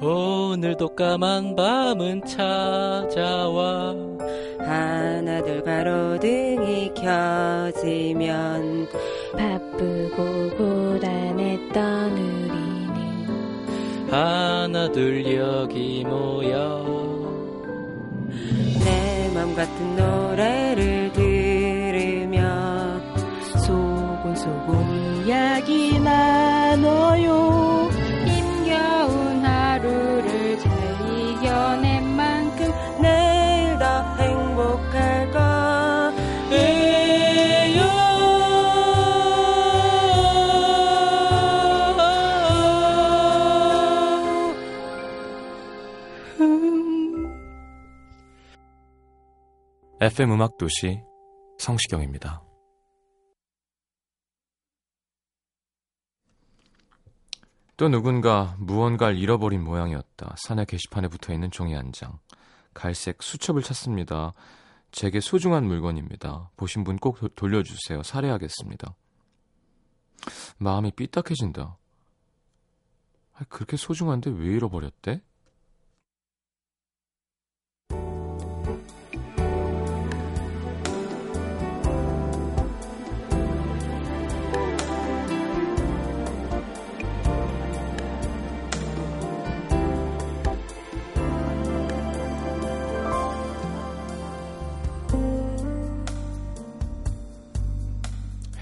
오늘도 까만 밤은 찾아와. 하나둘 가로등이 켜지면 바쁘고 고단했던 우리는 하나둘 여기 모여. 내 맘 같은 노래를 들으며 소곤소곤 이야기 나눠요 FM 음악 도시 성시경입니다. 또 누군가 무언가를 잃어버린 모양이었다. 산의 게시판에 붙어 있는 종이 한 장. 갈색 수첩을 찾습니다. 제게 소중한 물건입니다. 보신 분 꼭 돌려주세요. 살해하겠습니다. 마음이 삐딱해진다. 아, 그렇게 소중한데 왜 잃어버렸대?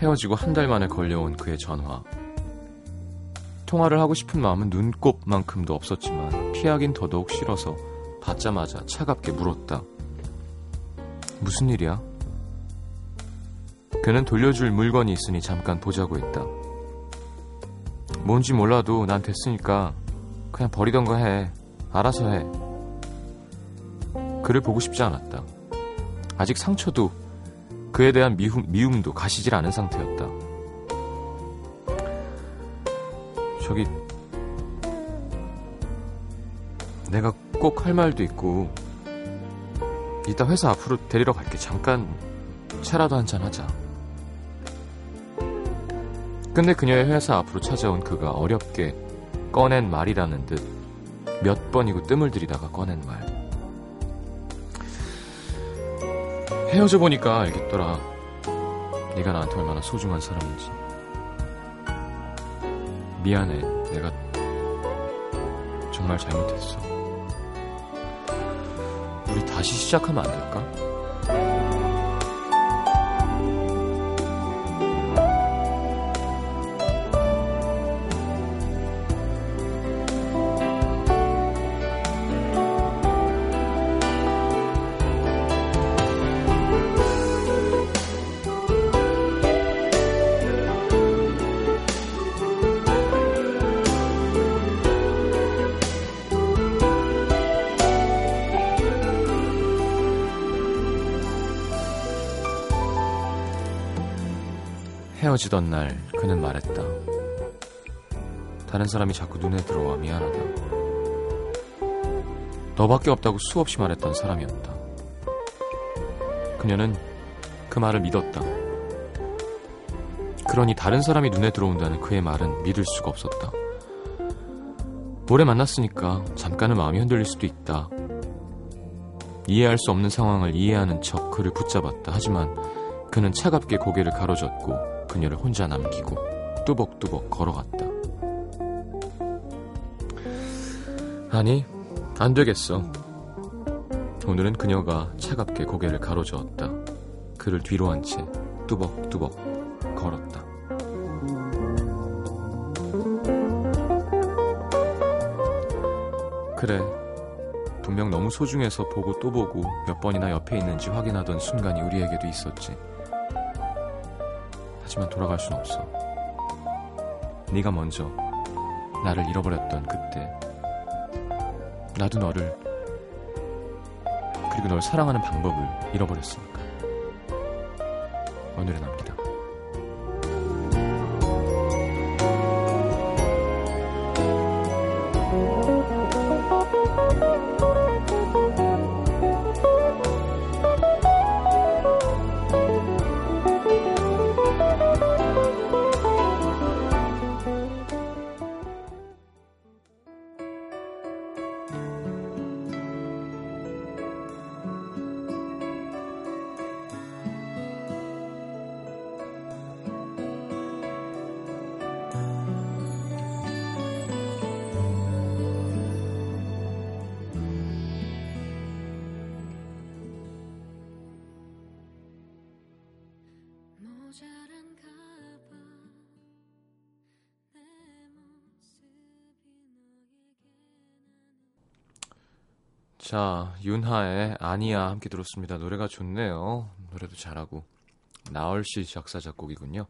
헤어지고 한 달 만에 걸려온 그의 전화. 통화를 하고 싶은 마음은 눈곱만큼도 없었지만 피하긴 더더욱 싫어서 받자마자 차갑게 물었다. 무슨 일이야? 그는 돌려줄 물건이 있으니 잠깐 보자고 했다. 뭔지 몰라도 난 됐으니까 그냥 버리던 거 해. 알아서 해. 그를 보고 싶지 않았다. 아직 상처도 그에 대한 미움, 미움도 가시질 않은 상태였다. 저기 내가 꼭 할 말도 있고 이따 회사 앞으로 데리러 갈게. 잠깐 차라도 한잔 하자. 근데 그녀의 회사 앞으로 찾아온 그가 어렵게 꺼낸 말이라는 듯 몇 번이고 뜸을 들이다가 꺼낸 말. 헤어져 보니까 알겠더라. 네가 나한테 얼마나 소중한 사람인지. 미안해. 내가 정말 잘못했어. 우리 다시 시작하면 안 될까? 헤어지던 날 그는 말했다. 다른 사람이 자꾸 눈에 들어와 미안하다. 너밖에 없다고 수없이 말했던 사람이었다. 그녀는 그 말을 믿었다. 그러니 다른 사람이 눈에 들어온다는 그의 말은 믿을 수가 없었다. 오래 만났으니까 잠깐은 마음이 흔들릴 수도 있다. 이해할 수 없는 상황을 이해하는 척 그를 붙잡았다. 하지만 그는 차갑게 고개를 가로젓고 그녀를 혼자 남기고 뚜벅뚜벅 걸어갔다. 아니, 안 되겠어. 오늘은 그녀가 차갑게 고개를 가로저었다. 그를 뒤로 한 채 뚜벅뚜벅 걸었다. 그래. 분명 너무 소중해서 보고 또 보고 몇 번이나 옆에 있는지 확인하던 순간이 우리에게도 있었지. 하지만 돌아갈 순 없어. 네가 먼저 나를 잃어버렸던 그때 나도 너를 그리고 널 사랑하는 방법을 잃어버렸으니까 오늘의 남기다. 자, 윤하의 아니야 함께 들었습니다. 노래가 좋네요. 노래도 잘하고. 나얼 씨 작사 작곡이군요.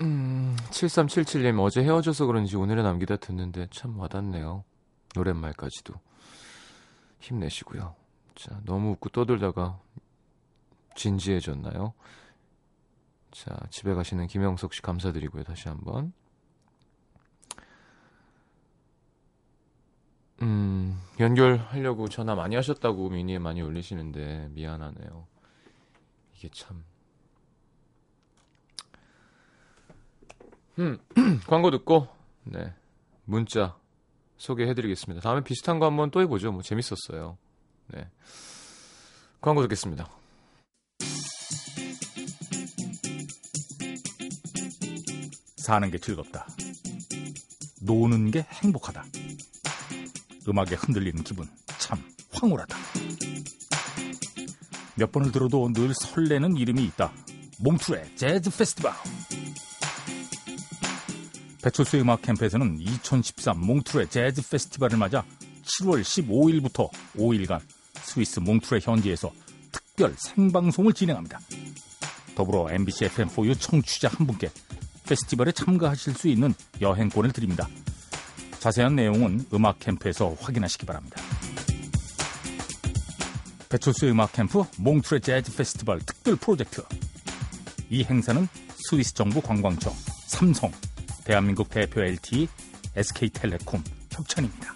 음, 7377님 어제 헤어져서 그런지 오늘은 남기다 듣는데 참 와닿네요. 노랫말까지도. 힘내시고요. 자, 너무 웃고 떠들다가 진지해졌나요? 자, 집에 가시는 김영석 씨 감사드리고요. 다시 한번. 음, 연결하려고 전화 많이 하셨다고 미니에 많이 올리시는데 미안하네요. 이게 참. 음, 광고 듣고 네. 문자 소개해 드리겠습니다. 다음에 비슷한 거 한번 또 해보죠. 뭐 재밌었어요. 네. 광고 듣겠습니다. 사는 게 즐겁다. 노는 게 행복하다. 음악에 흔들리는 기분 참 황홀하다. 몇 번을 들어도 늘 설레는 이름이 있다. 몽투의 재즈 페스티벌. 배철수의 음악 캠프에서는 2013 몽투레 재즈 페스티벌을 맞아 7월 15일부터 5일간 스위스 몽투레 현지에서 특별 생방송을 진행합니다. 더불어 MBC FM4U 청취자 한 분께 페스티벌에 참가하실 수 있는 여행권을 드립니다. 자세한 내용은 음악 캠프에서 확인하시기 바랍니다. 배철수의 음악 캠프 몽트레 재즈 페스티벌 특별 프로젝트. 이 행사는 스위스 정부 관광청, 삼성, 대한민국 대표 LTE, SK텔레콤 협찬입니다.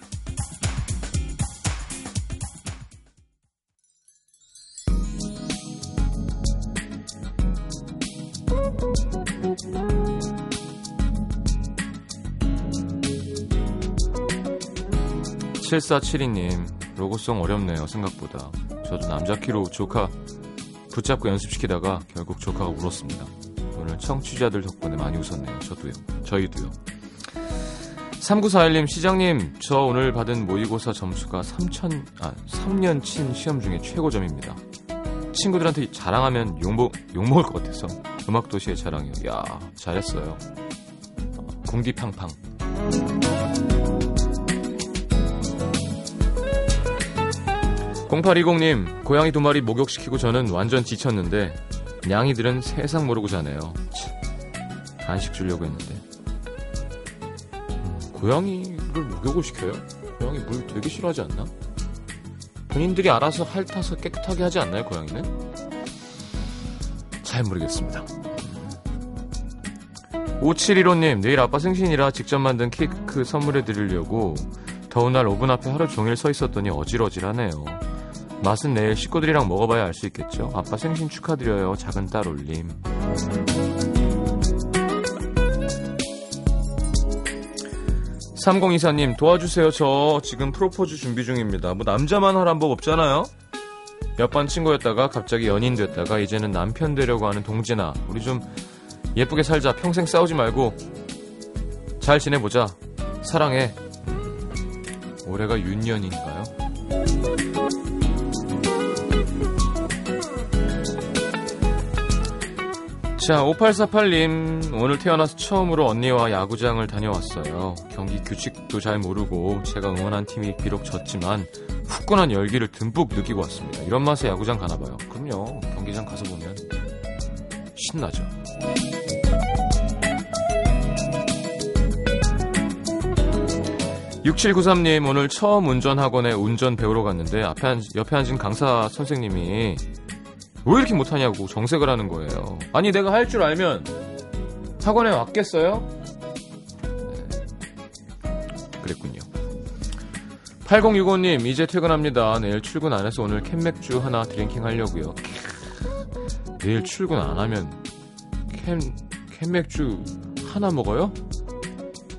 7472님, 로고송 어렵네요, 생각보다. 저도 남자 키로 조카 붙잡고 연습시키다가 결국 조카가 울었습니다. 오늘 청취자들 덕분에 많이 웃었네요. 저도요. 저희도요. 3941님, 시장님, 저 오늘 받은 모의고사 점수가 3천, 아, 3년 친 시험 중에 최고점입니다. 친구들한테 자랑하면 욕먹, 욕먹을 것 같아서 음악도시의 자랑이요. 야 잘했어요. 어, 공기팡팡. 0820님, 고양이 두 마리 목욕시키고 저는 완전 지쳤는데, 냥이들은 세상 모르고 자네요. 간식 주려고 했는데. 음, 고양이를 목욕을 시켜요? 고양이 물 되게 싫어하지 않나? 본인들이 알아서 핥아서 깨끗하게 하지 않나요, 고양이는? 잘 모르겠습니다. 5715님, 내일 아빠 생신이라 직접 만든 케이크 선물해 드리려고 더운 날 오븐 앞에 하루 종일 서 있었더니 어질어질하네요. 맛은 내일 식구들이랑 먹어봐야 알 수 있겠죠. 아빠 생신 축하드려요. 작은 딸 올림. 삼공이사님 도와주세요. 저 지금 프로포즈 준비 중입니다. 뭐 남자만 하란 법 없잖아요. 몇번 친구였다가 갑자기 연인 됐다가 이제는 남편 되려고 하는 동진아. 우리 좀 예쁘게 살자. 평생 싸우지 말고 잘 지내보자. 사랑해. 올해가 윤년인가요? 자, 5848님, 오늘 태어나서 처음으로 언니와 야구장을 다녀왔어요. 경기 규칙도 잘 모르고 제가 응원한 팀이 비록 졌지만 후끈한 열기를 듬뿍 느끼고 왔습니다. 이런 맛에 야구장 가나봐요. 그럼요. 경기장 가서 보면 신나죠. (6793님) 오늘 처음 운전학원에 운전 배우러 갔는데 앞에 앉, 옆에 앉은 강사 선생님이 왜 이렇게 못하냐고 정색을 하는 거예요. 아니 내가 할 줄 알면 학원에 왔겠어요? 네. 그랬군요. 8065님 이제 퇴근합니다. 내일 출근 안 해서 오늘 캔맥주 하나 drinking 하려고요. 내일 출근 안 하면 캔 캔맥주 하나 먹어요?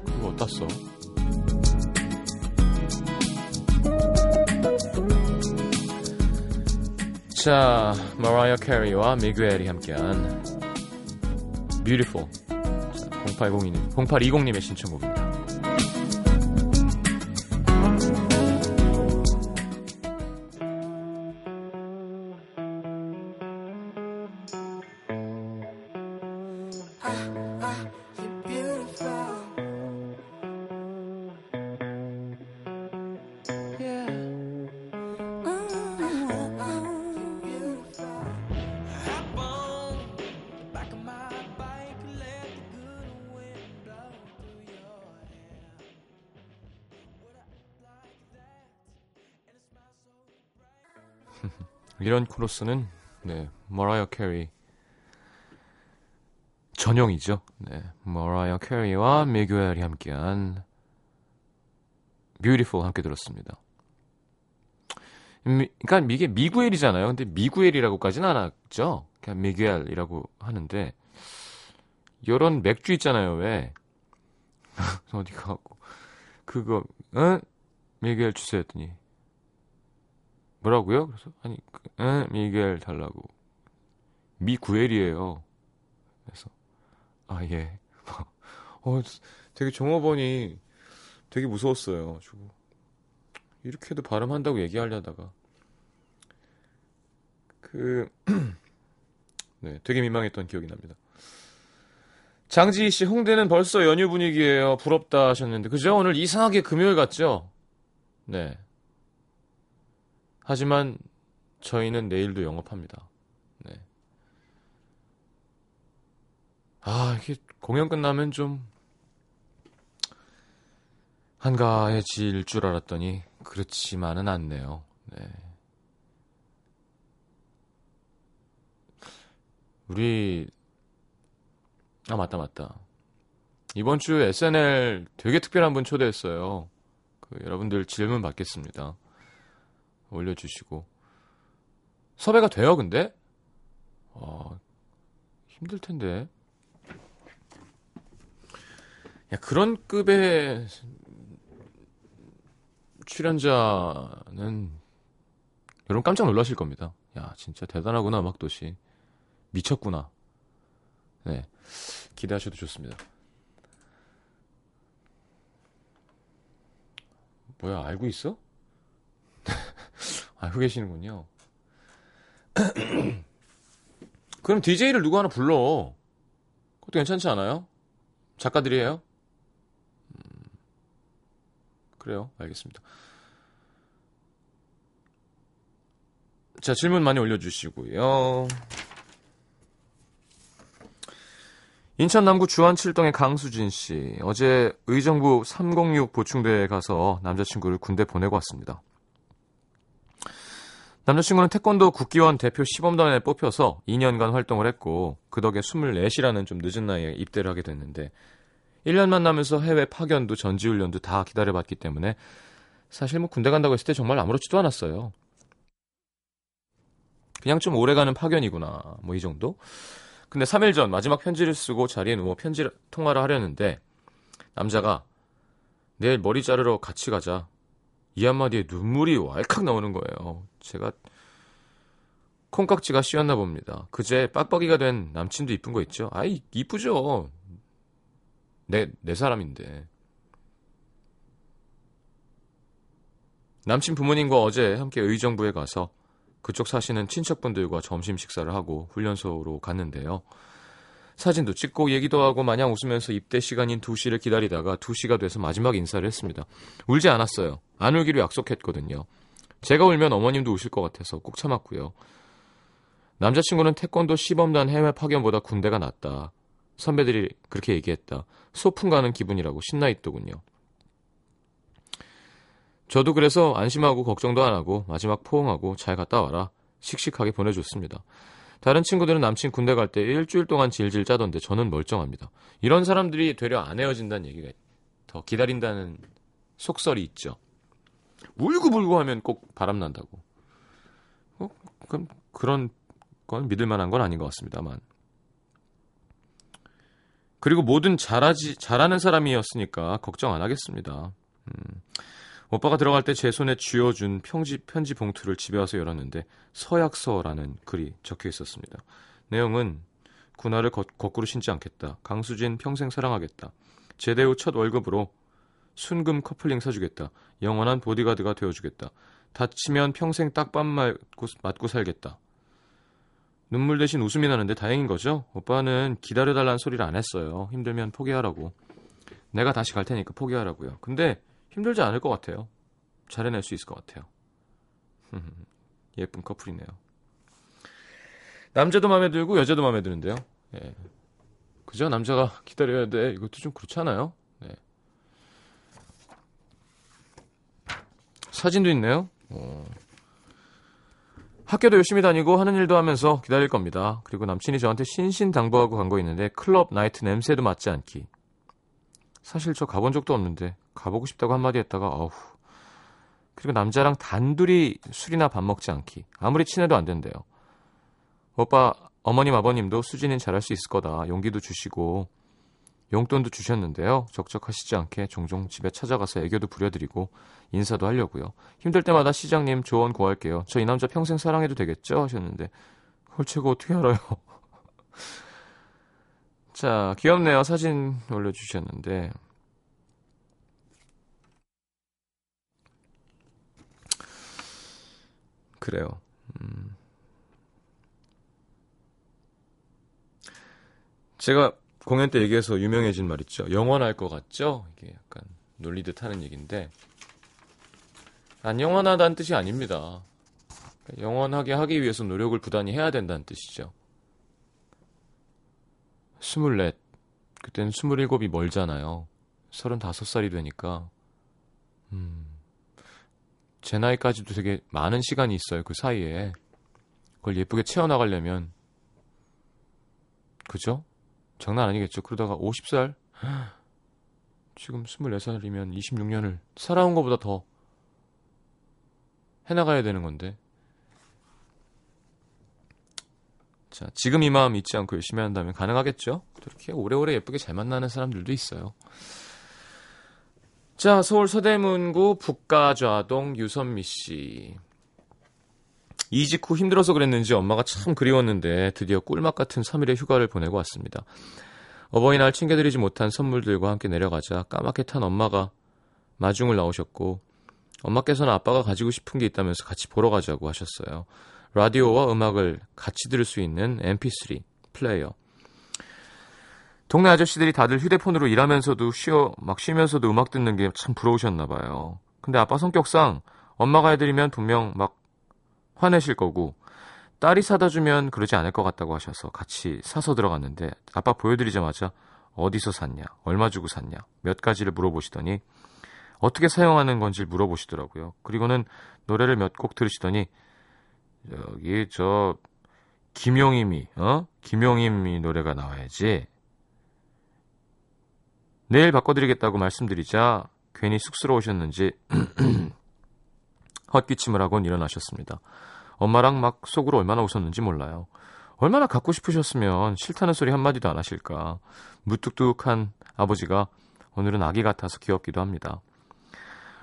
그거 어디다 써? 자, 마라이어 캐리와 미구엘이 함께한 Beautiful 0802님, 0820님의 신청곡입니다. 이런 코러스는 네, 머라이어 캐리 전용이죠. 네, 머라이어 캐리와 미구엘이 함께한 Beautiful 함께 들었습니다. 미, 그러니까 이게 미구엘이잖아요. 근데 미구엘이라고까지는 안 하죠. 그냥 미구엘이라고 하는데 이런 맥주 있잖아요. 왜 어디 가고 그거 응 미구엘 주세요 했더니 뭐라고요? 그래서 아니 응 미구엘 달라고 미구엘이에요. 그래서 아 예. 어 되게 종업원이 되게 무서웠어요. 주고 이렇게도 발음한다고 얘기하려다가 그 네, 되게 민망했던 기억이 납니다. 장지희 씨, 홍대는 벌써 연휴 분위기예요. 부럽다 하셨는데, 그죠? 오늘 이상하게 금요일 같죠? 네. 하지만 저희는 내일도 영업합니다. 네. 아, 이게 공연 끝나면 좀 한가해질 줄 알았더니 그렇지만은 않네요. 네. 우리 아 맞다 맞다. 이번 주 SNL 되게 특별한 분 초대했어요. 그 여러분들 질문 받겠습니다. 올려주시고 섭외가 돼요 근데? 어, 힘들 텐데. 야 그런 급의 출연자는 여러분 깜짝 놀라실 겁니다. 야 진짜 대단하구나 음악도시 미쳤구나. 네 기대하셔도 좋습니다. 뭐야 알고 있어? 알고 계시는군요. 그럼 DJ를 누구 하나 불러. 그것도 괜찮지 않아요? 작가들이에요? 음, 그래요. 알겠습니다. 자, 질문 많이 올려주시고요. 인천 남구 주안 7동의 강수진 씨. 어제 의정부 306 보충대에 가서 남자친구를 군대 보내고 왔습니다. 남자친구는 태권도 국기원 대표 시범단에 뽑혀서 2년간 활동을 했고 그 덕에 24시라는 좀 늦은 나이에 입대를 하게 됐는데 1년 만나면서 해외 파견도 전지훈련도 다 기다려봤기 때문에 사실 뭐 군대 간다고 했을 때 정말 아무렇지도 않았어요. 그냥 좀 오래가는 파견이구나 뭐 이 정도. 근데 3일 전 마지막 편지를 쓰고 자리에 누워 편지 통화를 하려는데 남자가 내일 머리 자르러 같이 가자. 이 한마디에 눈물이 왈칵 나오는 거예요. 제가 콩깍지가 씌었나 봅니다. 그제 빡빡이가 된 남친도 이쁜 거 있죠? 아이, 이쁘죠. 내, 내 사람인데. 남친 부모님과 어제 함께 의정부에 가서 그쪽 사시는 친척분들과 점심 식사를 하고 훈련소로 갔는데요. 사진도 찍고 얘기도 하고 마냥 웃으면서 입대 시간인 2시를 기다리다가 2시가 돼서 마지막 인사를 했습니다. 울지 않았어요. 안 울기로 약속했거든요. 제가 울면 어머님도 우실 것 같아서 꾹 참았고요. 남자친구는 태권도 시범단 해외 파견보다 군대가 낫다. 선배들이 그렇게 얘기했다. 소풍 가는 기분이라고 신나 있더군요. 저도 그래서 안심하고 걱정도 안 하고 마지막 포옹하고 잘 갔다 와라. 씩씩하게 보내줬습니다. 다른 친구들은 남친 군대 갈 때 일주일 동안 질질 짜던데 저는 멀쩡합니다. 이런 사람들이 되려 안 헤어진다는 얘기가 더 기다린다는 속설이 있죠. 울고불고 하면 꼭 바람난다고. 어, 그럼 그런 건 믿을 만한 건 아닌 것 같습니다만. 그리고 뭐든 잘하지, 잘하는 사람이었으니까 걱정 안 하겠습니다. 음. 오빠가 들어갈 때 제 손에 쥐어준 편지, 편지 봉투를 집에 와서 열었는데 서약서라는 글이 적혀 있었습니다. 내용은 군화를 거, 꾸로 신지 않겠다. 강수진 평생 사랑하겠다. 제대 후 첫 월급으로 순금 커플링 사주겠다. 영원한 보디가드가 되어주겠다. 다치면 평생 딱밤 맞고, 맞고 살겠다. 눈물 대신 웃음이 나는데 다행인 거죠? 오빠는 기다려달라는 소리를 안 했어요. 힘들면 포기하라고. 내가 다시 갈 테니까 포기하라고요. 근데 힘들지 않을 것 같아요. 잘 해낼 수 있을 것 같아요. 예쁜 커플이네요. 남자도 마음에 들고 여자도 마음에 드는데요. 예. 그죠? 남자가 기다려야 돼. 이것도 좀 그렇지 않아요? 네. 사진도 있네요. 어. 학교도 열심히 다니고 하는 일도 하면서 기다릴 겁니다. 그리고 남친이 저한테 신신당부하고 간 거 있는데 클럽 나이트 냄새도 맡지 않기. 사실 저 가본 적도 없는데 가보고 싶다고 한마디 했다가 어후. 그리고 남자랑 단둘이 술이나 밥 먹지 않기. 아무리 친해도 안 된대요. 오빠 어머님 아버님도 수진이는 잘할 수 있을 거다. 용기도 주시고 용돈도 주셨는데요. 적적하시지 않게 종종 집에 찾아가서 애교도 부려드리고 인사도 하려고요. 힘들 때마다 시장님 조언 구할게요. 저 이 남자 평생 사랑해도 되겠죠? 하셨는데 그걸 제가 어떻게 알아요? 자, 귀엽네요. 사진 올려주셨는데 그래요. 음. 제가 공연 때 얘기해서 유명해진 말 있죠. 영원할 것 같죠? 이게 약간 놀리듯 하는 얘기인데 안 영원하다는 뜻이 아닙니다. 영원하게 하기 위해서 노력을 부단히 해야 된다는 뜻이죠. 스물넷, 그때는 스물일곱이 멀잖아요. 서른다섯 살이 되니까, 음, 제 나이까지도 되게 많은 시간이 있어요. 그 사이에. 그걸 예쁘게 채워나가려면, 그죠? 장난 아니겠죠. 그러다가 50살? 지금 24살이면 26년을 살아온 것보다 더 해나가야 되는 건데. 자, 지금 이 마음 잊지 않고 열심히 한다면 가능하겠죠? 그렇게 오래오래 예쁘게 잘 만나는 사람들도 있어요. 자, 서울 서대문구 북가좌동 유선미 씨. 이직 후 힘들어서 그랬는지 엄마가 참 그리웠는데 드디어 꿀맛 같은 3일의 휴가를 보내고 왔습니다. 어버이날 챙겨드리지 못한 선물들과 함께 내려가자 까맣게 탄 엄마가 마중을 나오셨고 엄마께서는 아빠가 가지고 싶은 게 있다면서 같이 보러 가자고 하셨어요. 라디오와 음악을 같이 들을 수 있는 mp3 플레이어. 동네 아저씨들이 다들 휴대폰으로 일하면서도 쉬어 막 쉬면서도 음악 듣는 게 참 부러우셨나 봐요. 근데 아빠 성격상 엄마가 해드리면 분명 막 화내실 거고 딸이 사다 주면 그러지 않을 것 같다고 하셔서 같이 사서 들어갔는데 아빠 보여드리자마자 어디서 샀냐, 얼마 주고 샀냐, 몇 가지를 물어보시더니 어떻게 사용하는 건지 물어보시더라고요. 그리고는 노래를 몇 곡 들으시더니 여기 저 김용임이 어 김용임이 노래가 나와야지. 내일 바꿔드리겠다고 말씀드리자 괜히 쑥스러우셨는지 헛기침을 하곤 일어나셨습니다. 엄마랑 막 속으로 얼마나 웃었는지 몰라요. 얼마나 갖고 싶으셨으면 싫다는 소리 한마디도 안 하실까. 무뚝뚝한 아버지가 오늘은 아기 같아서 귀엽기도 합니다.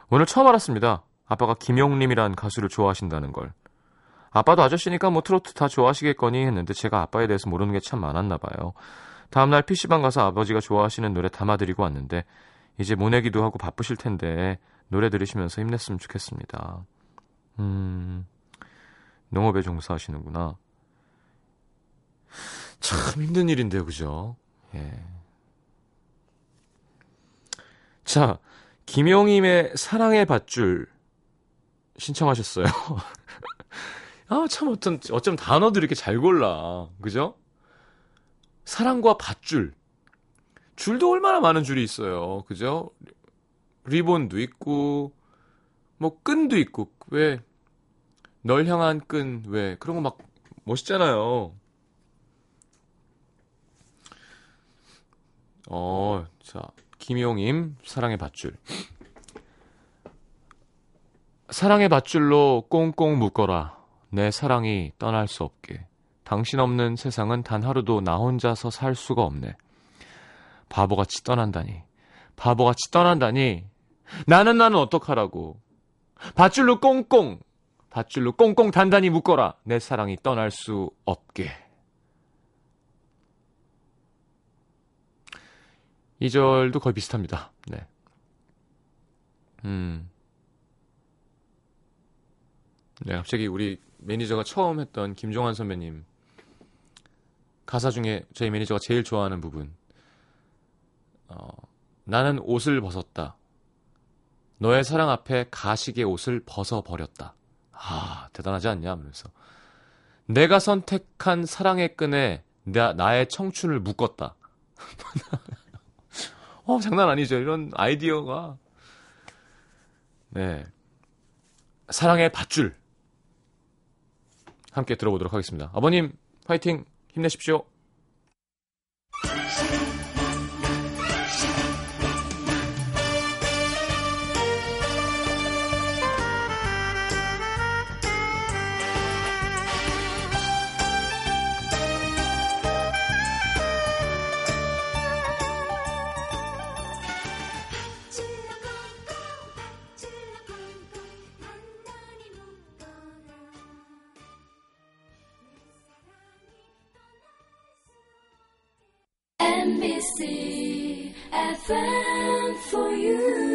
오늘 처음 알았습니다. 아빠가 김용림이란 가수를 좋아하신다는 걸. 아빠도 아저씨니까 뭐 트로트 다 좋아하시겠거니 했는데 제가 아빠에 대해서 모르는 게 참 많았나 봐요. 다음날 PC방 가서 아버지가 좋아하시는 노래 담아드리고 왔는데 이제 모내기도 하고 바쁘실 텐데 노래 들으시면서 힘냈으면 좋겠습니다. 음, 농업에 종사하시는구나. 참 힘든 일인데요, 그죠? 예. 자, 김용임의 사랑의 밧줄 신청하셨어요. 아, 참 어떤, 어쩜 단어도 이렇게 잘 골라. 그죠? 사랑과 밧줄. 줄도 얼마나 많은 줄이 있어요. 그죠? 리본도 있고, 뭐, 끈도 있고, 왜, 널 향한 끈, 왜, 그런 거 막 멋있잖아요. 어, 자, 김용임, 사랑의 밧줄. 사랑의 밧줄로 꽁꽁 묶어라. 내 사랑이 떠날 수 없게. 당신 없는 세상은 단 하루도 나 혼자서 살 수가 없네. 바보같이 떠난다니. 바보같이 떠난다니. 나는 나는 어떡하라고. 밧줄로 꽁꽁. 밧줄로 꽁꽁 단단히 묶어라. 내 사랑이 떠날 수 없게. 이 절도 거의 비슷합니다. 네. 음. 네, 갑자기 우리 매니저가 처음 했던 김종환 선배님 가사 중에 저희 매니저가 제일 좋아하는 부분. 어, 나는 옷을 벗었다. 너의 사랑 앞에 가식의 옷을 벗어버렸다. 아, 대단하지 않냐? 하면서. 내가 선택한 사랑의 끈에 나, 나의 청춘을 묶었다. 어, 장난 아니죠. 이런 아이디어가. 네. 사랑의 밧줄. 함께 들어보도록 하겠습니다. 아버님, 파이팅! 힘내십시오. NBC FM for you.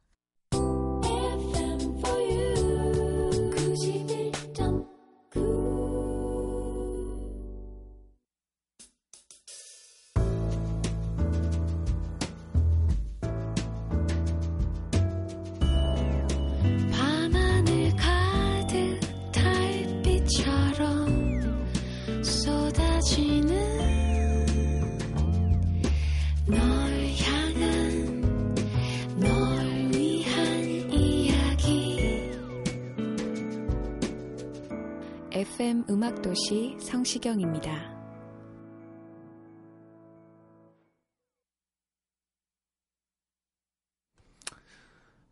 FM 음악도시 성시경입니다.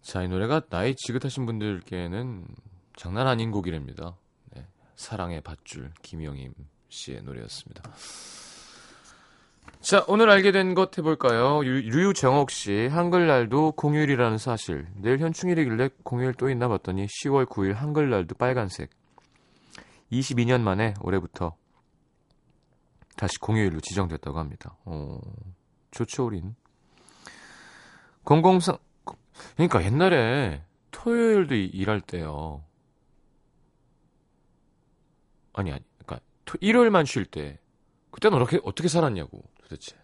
자, 이 노래가 나이 지긋하신 분들께는 장난 아닌 곡이랍니다. 네, 사랑의 밧줄 김영임 씨의 노래였습니다. 자, 오늘 알게 된 것 해볼까요? 유, 류정옥 씨, 한글날도 공휴일이라는 사실. 내일 현충일이길래 공휴일 또 있나 봤더니 10월 9일 한글날도 빨간색. 22년 만에 올해부터 다시 공휴일로 지정됐다고 합니다. 어, 좋죠, 우린. 003, 그러니까 옛날에 토요일도 이- 일할 때요. 아니 아니. 그러니까 토, 일요일만 쉴 때 그때는 어떻게 어떻게 살았냐고 도대체.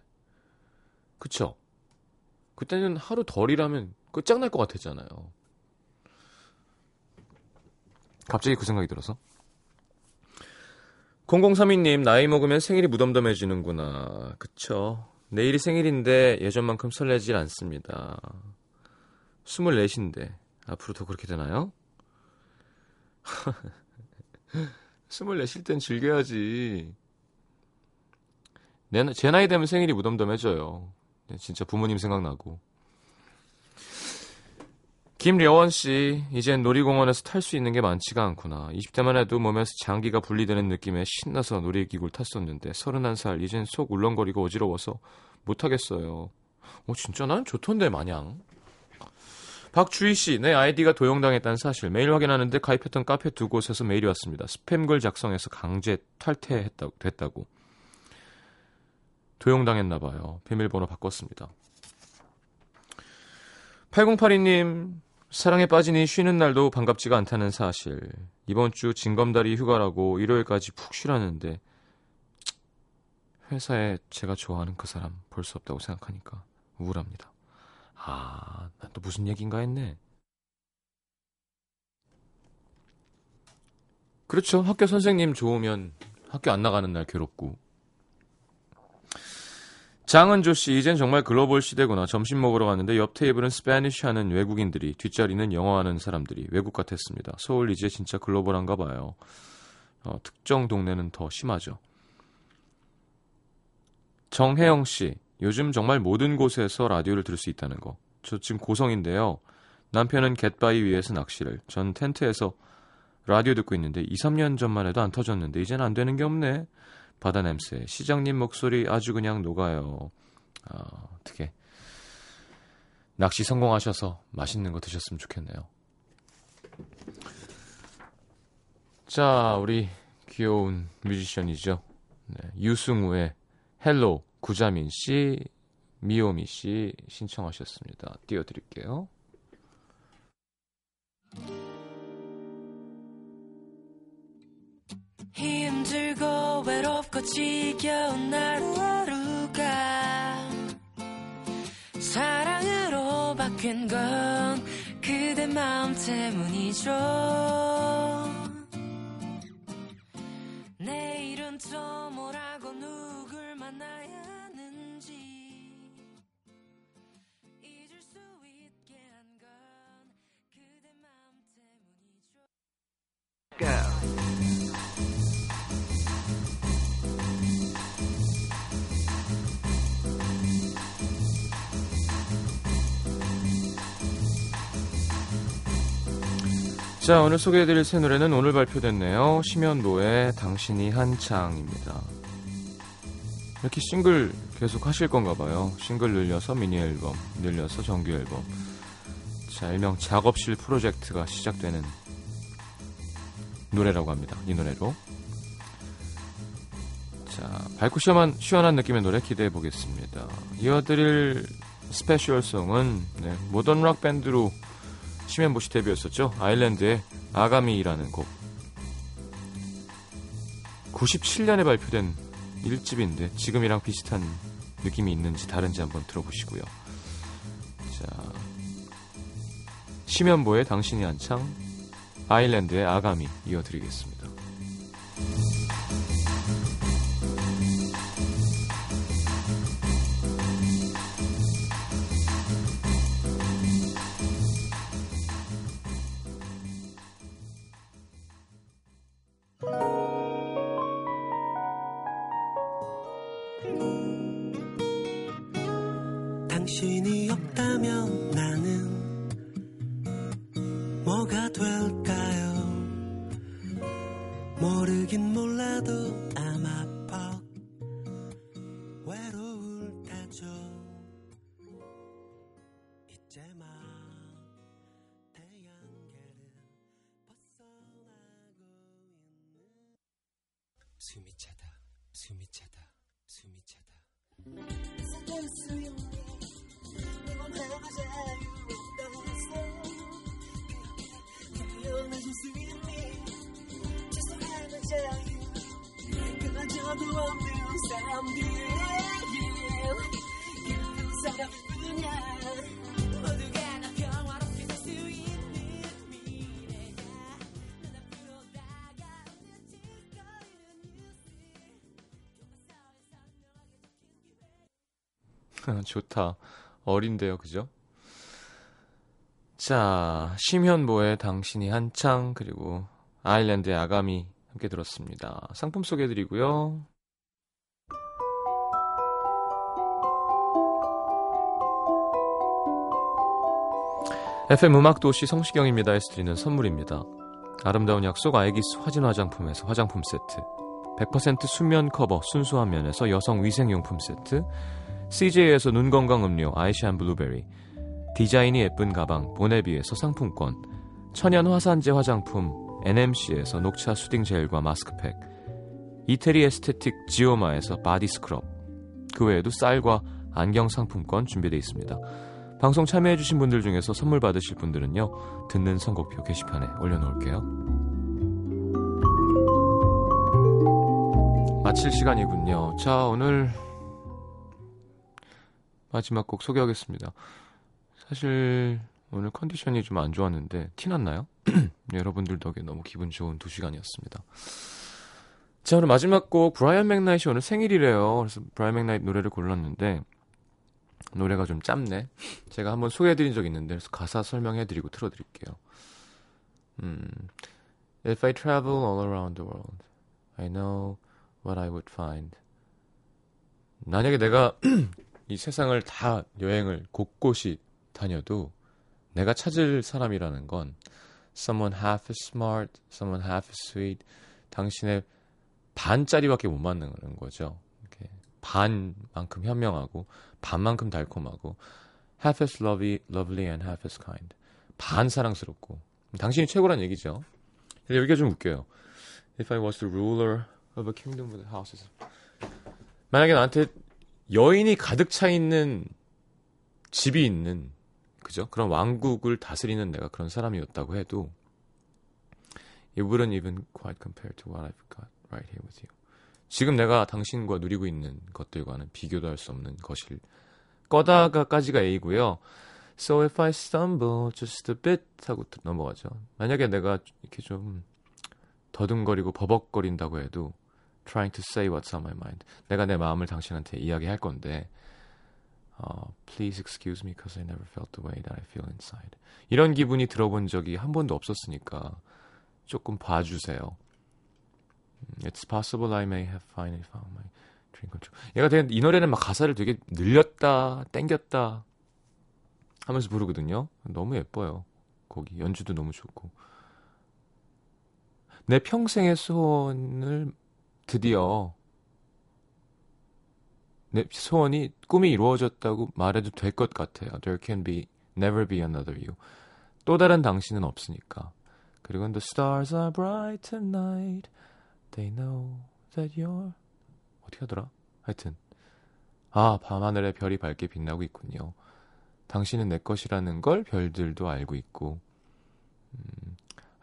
그쵸? 그때는 하루 덜 일하면 끝장날 것 같았잖아요. 갑자기 그 생각이 들어서. 0032님, 나이 먹으면 생일이 무덤덤해지는구나. 그쵸. 내일이 생일인데 예전만큼 설레질 않습니다. 24인데 앞으로 더 그렇게 되나요? 24실 땐 즐겨야지. 내, 나- 제 나이 되면 생일이 무덤덤해져요. 네, 진짜 부모님 생각나고. 김려원 씨, 이젠 놀이공원에서 탈 수 있는 게 많지가 않구나. 20대만 해도 몸에서 장기가 분리되는 느낌에 신나서 놀이기구를 탔었는데 31살, 이젠 속 울렁거리고 어지러워서 못하겠어요. 어, 진짜 난 좋던데 마냥. 박주희 씨, 내 아이디가 도용당했다는 사실 매일 확인하는데 가입했던 카페 두 곳에서 메일이 왔습니다. 스팸글 작성해서 강제 탈퇴했다고 됐다고. 도용당했나 봐요. 비밀번호 바꿨습니다. 8082님, 사랑에 빠지니 쉬는 날도 반갑지가 않다는 사실. 이번 주 징검다리 휴가라고 일요일까지 푹 쉬라는데 회사에 제가 좋아하는 그 사람 볼 수 없다고 생각하니까 우울합니다. 아, 난 또 무슨 얘기인가 했네. 그렇죠. 학교 선생님 좋으면 학교 안 나가는 날 괴롭고. 장은조 씨, 이젠 정말 글로벌 시대구나. 점심 먹으러 갔는데 옆 테이블은 Spanish 하는 외국인들이, 뒷자리는 영어 하는 사람들이 외국 같았습니다. 서울 이제 진짜 글로벌한가 봐요. 어, 특정 동네는 더 심하죠. 정혜영 씨, 요즘 정말 모든 곳에서 라디오를 들을 수 있다는 거. 저 지금 고성인데요. 남편은 갯바위 위에서 낚시를, 전 텐트에서 라디오 듣고 있는데 2, 3년 전만 해도 안 터졌는데 이젠 안 되는 게 없네. 바다 냄새, 시장님 목소리 아주 그냥 녹아요. 아, 어떻게 낚시 성공하셔서 맛있는 거 드셨으면 좋겠네요. 자, 우리 귀여운 뮤지션이죠. 네, 유승우의 Hello 구자민 씨, 미오미 씨 신청하셨습니다. 띄워드릴게요. 힘들고 외롭고 지겨운 하루하루가 사랑으로 바뀐 건 그대 마음 때문이죠. 내일은 또 뭐라고 누굴 만나야 하는지 자, 오늘 소개해드릴 새 노래는 오늘 발표됐네요. 심현보의 당신이 한창입니다. 이렇게 싱글 계속 하실 건가 봐요. 싱글 늘려서 미니 앨범, 늘려서 정규 앨범. 자, 일명 작업실 프로젝트가 시작되는 노래라고 합니다. 이 노래로. 자, 밝고 시원한, 시원한 느낌의 노래 기대해 보겠습니다. 띄워드릴 special song은 네, 모던 락 밴드로 심현보씨 데뷔였었죠. 아일랜드의 아가미라는 곡. 97년에 발표된 1집인데 지금이랑 비슷한 느낌이 있는지 다른지 한번 들어보시고요. 자, 심현보의 당신이 한창, 아일랜드의 아가미 이어드리겠습니다. 없다면 좋다. 어린데요, 그죠? 자, 심현보의 당신이 한창, 그리고 아일랜드의 아가미 함께 들었습니다. 상품 소개해드리고요. FM 음악도시 성시경입니다 에서 드리는 선물입니다. 아름다운 약속 아이기스 화진 화장품에서 화장품 세트 100% 순면 커버 순수한 면에서 여성 위생용품 세트 CJ에서 눈 건강 음료 아이시안 블루베리 디자인이 예쁜 가방 보네비에서 상품권 천연 화산재 화장품 NMC에서 녹차 soothing 젤과 마스크팩 이태리 aesthetic 지오마에서 body scrub 그 외에도 쌀과 안경 상품권 준비되어 있습니다. 방송 참여해주신 분들 중에서 선물 받으실 분들은요 듣는 선곡표 게시판에 올려놓을게요. 마칠 시간이군요. 자 오늘 마지막 곡 소개하겠습니다. 사실 오늘 컨디션이 좀 안 좋았는데 티 났나요? 여러분들 덕에 너무 기분 좋은 두 시간이었습니다. 자 오늘 마지막 곡 브라이언 맥나이트 오늘 생일이래요. 그래서 브라이언 맥나이트 노래를 골랐는데 노래가 좀 짧네. 제가 한번 소개해드린 적 있는데 그래서 가사 설명해드리고 틀어드릴게요. 음, If I travel all around the world, I know what I would find. 만약에 내가 이 세상을 다 여행을 곳곳이 다녀도 내가 찾을 사람이라는 건 someone half as smart, someone half as sweet. 당신의 반짜리밖에 못 만나는 거죠. 이렇게 반만큼 현명하고 반만큼 달콤하고 half as lovely, lovely and half as kind. 반 사랑스럽고 당신이 최고란 얘기죠. 여기가 좀 웃겨요. If I was the ruler of a kingdom with houses. 만약에 나한테 여인이 가득 차 있는 집이 있는 그죠? 그런 왕국을 다스리는 내가 그런 사람이었다고 해도 it wouldn't even quite compare to what I've got right here with you. 지금 내가 당신과 누리고 있는 것들과는 비교도 할 수 없는 것일 거다가까지가 A고요. So if I stumble just a bit 하고 또 넘어가죠. 만약에 내가 이렇게 좀 더듬거리고 버벅거린다고 해도 trying to say what's on my mind. 내가 내 마음을 당신한테 이야기할 건데 어, please excuse me because I never felt the way that I feel inside. 이런 기분이 들어본 적이 한 번도 없었으니까 조금 봐주세요. 음, It's possible I may have finally found my dream come true. 얘가 되게 이 노래는 막 가사를 되게 늘렸다, 땡겼다 하면서 부르거든요. 너무 예뻐요. 거기 연주도 너무 좋고. 내 평생의 소원을 드디어 내 소원이 꿈이 이루어졌다고 말해도 될 것 같아요. There can be never be another you. 또 다른 당신은 없으니까. 그리고 The stars are bright tonight. They know that you're 어떻게 하더라? 하여튼 아 밤하늘에 별이 밝게 빛나고 있군요. 당신은 내 것이라는 걸 별들도 알고 있고. 음,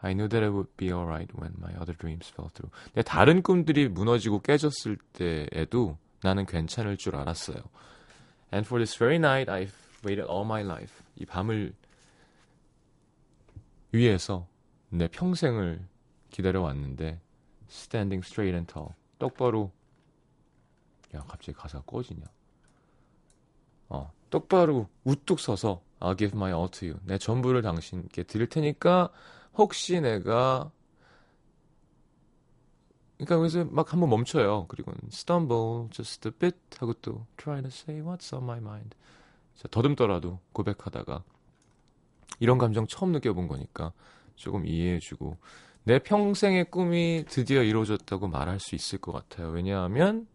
I knew that it would be alright when my other dreams fell through. 내 다른 꿈들이 무너지고 깨졌을 때에도 나는 괜찮을 줄 알았어요. And for this very night, I've waited all my life. 이 밤을 위해서 내 평생을 기다려왔는데 standing straight and tall. 똑바로 야 갑자기 가사가 꺼지냐. 어 똑바로 우뚝 서서 I'll give my all to you. 내 전부를 당신께 드릴 테니까 혹시 내가 그러니까 그래서 막 한번 멈춰요. 그리고 stumble just a bit 하고 또 try to say what's on my mind. 자, 더듬더라도 고백하다가 이런 감정 처음 느껴본 거니까 조금 이해해주고 내 평생의 꿈이 드디어 이루어졌다고 말할 수 있을 것 같아요. 왜냐하면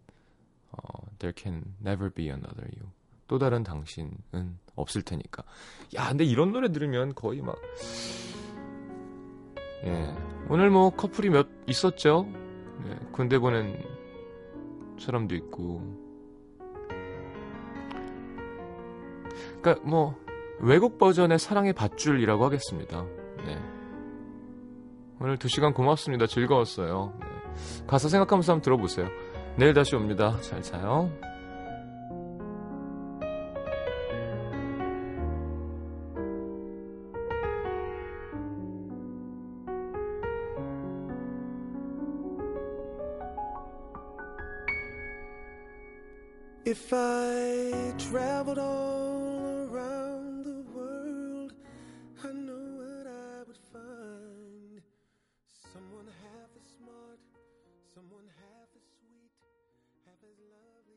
어, there can never be another you. 또 다른 당신은 없을 테니까. 야, 근데 이런 노래 들으면 거의 막 예. 오늘 뭐 커플이 몇 있었죠? 네, 군대 보낸 사람도 있고. 그러니까 뭐 외국 버전의 사랑의 밧줄이라고 하겠습니다. 네. 오늘 두 시간 고맙습니다. 즐거웠어요. 네. 가사 생각하면서 한번 들어보세요. 내일 다시 옵니다. 잘 자요. If I traveled all